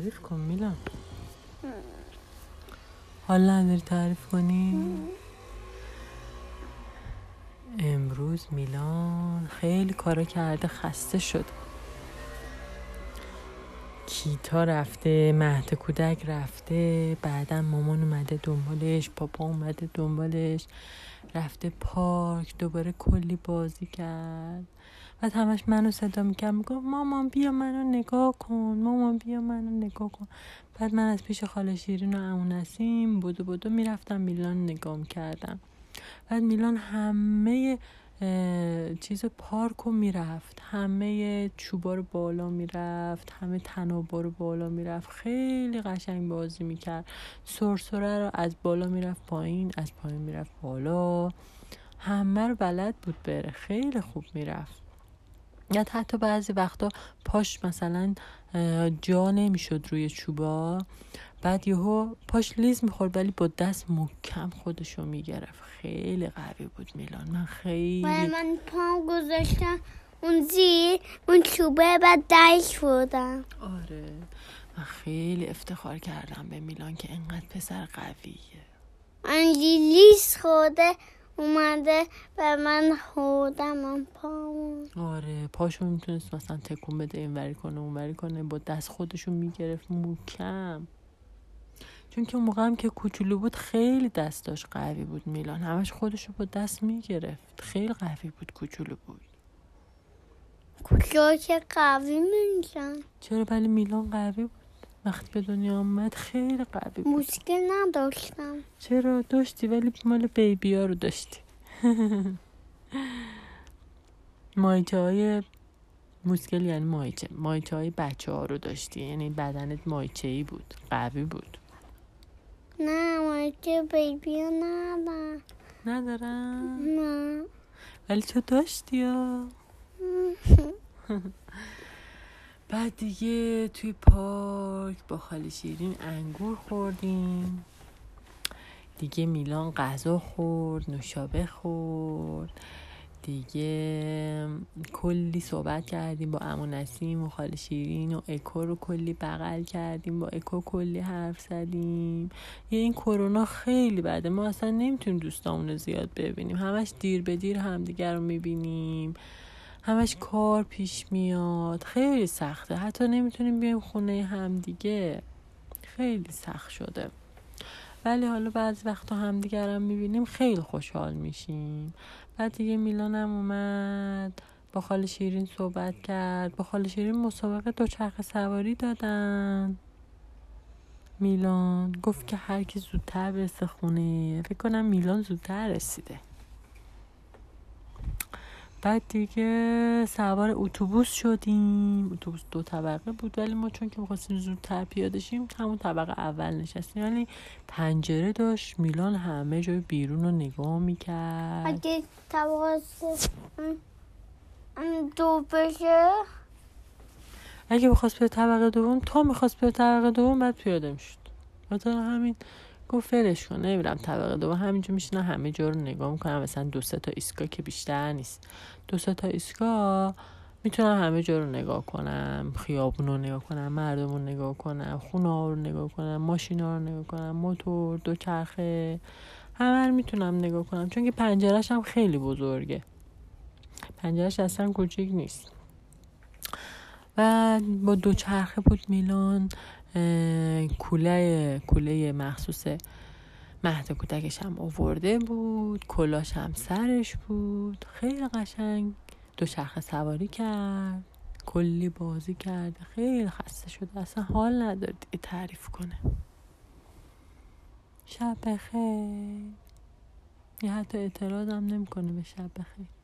تعریف کن میلم حالا نداری تعریف کنی؟ امروز میلان خیلی کارا کرده خسته شد. کیتا رفته مهد کودک رفته بعدا مامان اومده دنبالش پاپا اومده دنبالش رفته پارک دوباره کلی بازی کرد. بعد همش منو صدا می‌کرد می‌گفت مامان بیا منو نگاه کن مامان بیا منو نگاه کن. بعد من از پیش خاله شیرین و امون نسیم بودو بودو می‌رفتم میلان نگاه می‌کردم. بعد میلان همه چیز پارک رو می‌رفت همه چوبا رو بالا می‌رفت همه تنابا رو بالا می‌رفت خیلی قشنگ بازی می‌کرد. سرسره رو از بالا می‌رفت پایین از پایین می‌رفت بالا. همه رو بلد بود بره خیلی خوب می‌رفت. یا حتی بعضی وقتا پاش مثلا جا نمی‌شد روی چوبا. بعد یهو پاش لیز می‌خورد ولی با دست محکم خودشو می‌گرفت. خیلی قوی بود میلان. من خیلی من پام گذاشتم اون زیر اون چوبه بعد دایش بودم. آره. من خیلی افتخار کردم به میلان که انقدر پسر قویه. من لیز خورده. اومده به من خودم من پامون. آره پاشو می‌تونست مثلا تکون بده اینوری کنه اونوری کنه با دست خودشو می‌گرفت موکم. چون که اون موقع هم که کوچولو بود خیلی دستاش قوی بود میلان. همش خودشو با دست می‌گرفت. خیلی قوی بود کوچولو بود. کوچولو که قوی میشن. چرا؟ ولی میلان قوی بود. وقتی به دنیا آمد خیلی قوی بود. مشکل نداشتم. چرا؟ داشتی ولی مال بیبی ها رو داشتی. مایچه های مشکل یعنی مایچه. مایچه های بچه ها رو داشتی. یعنی بدنت مایچه ای بود. قوی بود. نه مایچه بیبی ها ندارم. ندارم؟ نه. ولی تو داشتی یا بعد دیگه توی پارک با خالی شیرین انگور خوردیم. دیگه میلان غذا خورد نوشابه خورد. دیگه کلی صحبت کردیم با امو نسیم و خاله شیرین و اکو رو کلی بغل کردیم با اکو کلی حرف زدیم. یه این کرونا خیلی بده. ما اصلا نمی‌تونیم دوستامون رو زیاد ببینیم. همش دیر به دیر همدیگر رو می‌بینیم. همش کار پیش میاد. خیلی سخته. حتی نمی‌تونیم بیایم خونه همدیگه خیلی سخت شده. ولی حالا بعضی وقتا همدیگرم می‌بینیم خیلی خوشحال میشیم. بعد دیگه میلانم اومد. با خاله شیرین صحبت کرد. با خاله شیرین مسابقه دوچرخه سواری دادن. میلان گفت که هر کی زودتر برسه خونه. فکر کنم میلان زودتر رسیده. بعد دیگه سوار اتوبوس شدیم. اتوبوس دو طبقه بود ولی ما چون که می‌خواستیم زودتر پیاده شیم همون طبقه اول نشستیم. ولی پنجره داشت میلان همه جای بیرون رو نگاه می‌کرد. اگه طبقه دو بشه؟ اگه بخواست به طبقه دوم تا می‌خواست به طبقه دوم بعد پیاده می‌شد. مثلا همین گفت فرش کن نمیرم طبقه دوم همینجا میشینم همه جا رو نگاه می‌کنم مثلا دو سه تا ایستگاه که بیشتر نیست. دو سه تا ایستگاه می‌تونم همه جا رو نگاه کنم خیابون رو نگاه کنم مردم رو نگاه کنم خونه رو نگاه کنم ماشین رو نگاه کنم موتور دوچرخه همه رو می‌تونم نگاه کنم. چون که پنجرش هم خیلی بزرگه. پنجرش اصلا کوچیک نیست. و با دوچرخه بود میلان کوله کوله مخصوص مهد کودکش هم آورده بود کلاش هم سرش بود. خیلی قشنگ دوچرخه سواری کرد کلی بازی کرده خیلی خسته شده اصلا حال نداره دیگه تعریف کنه. شب بخیر. یه حتی اعتراض هم نمی‌کنه به شب بخیر.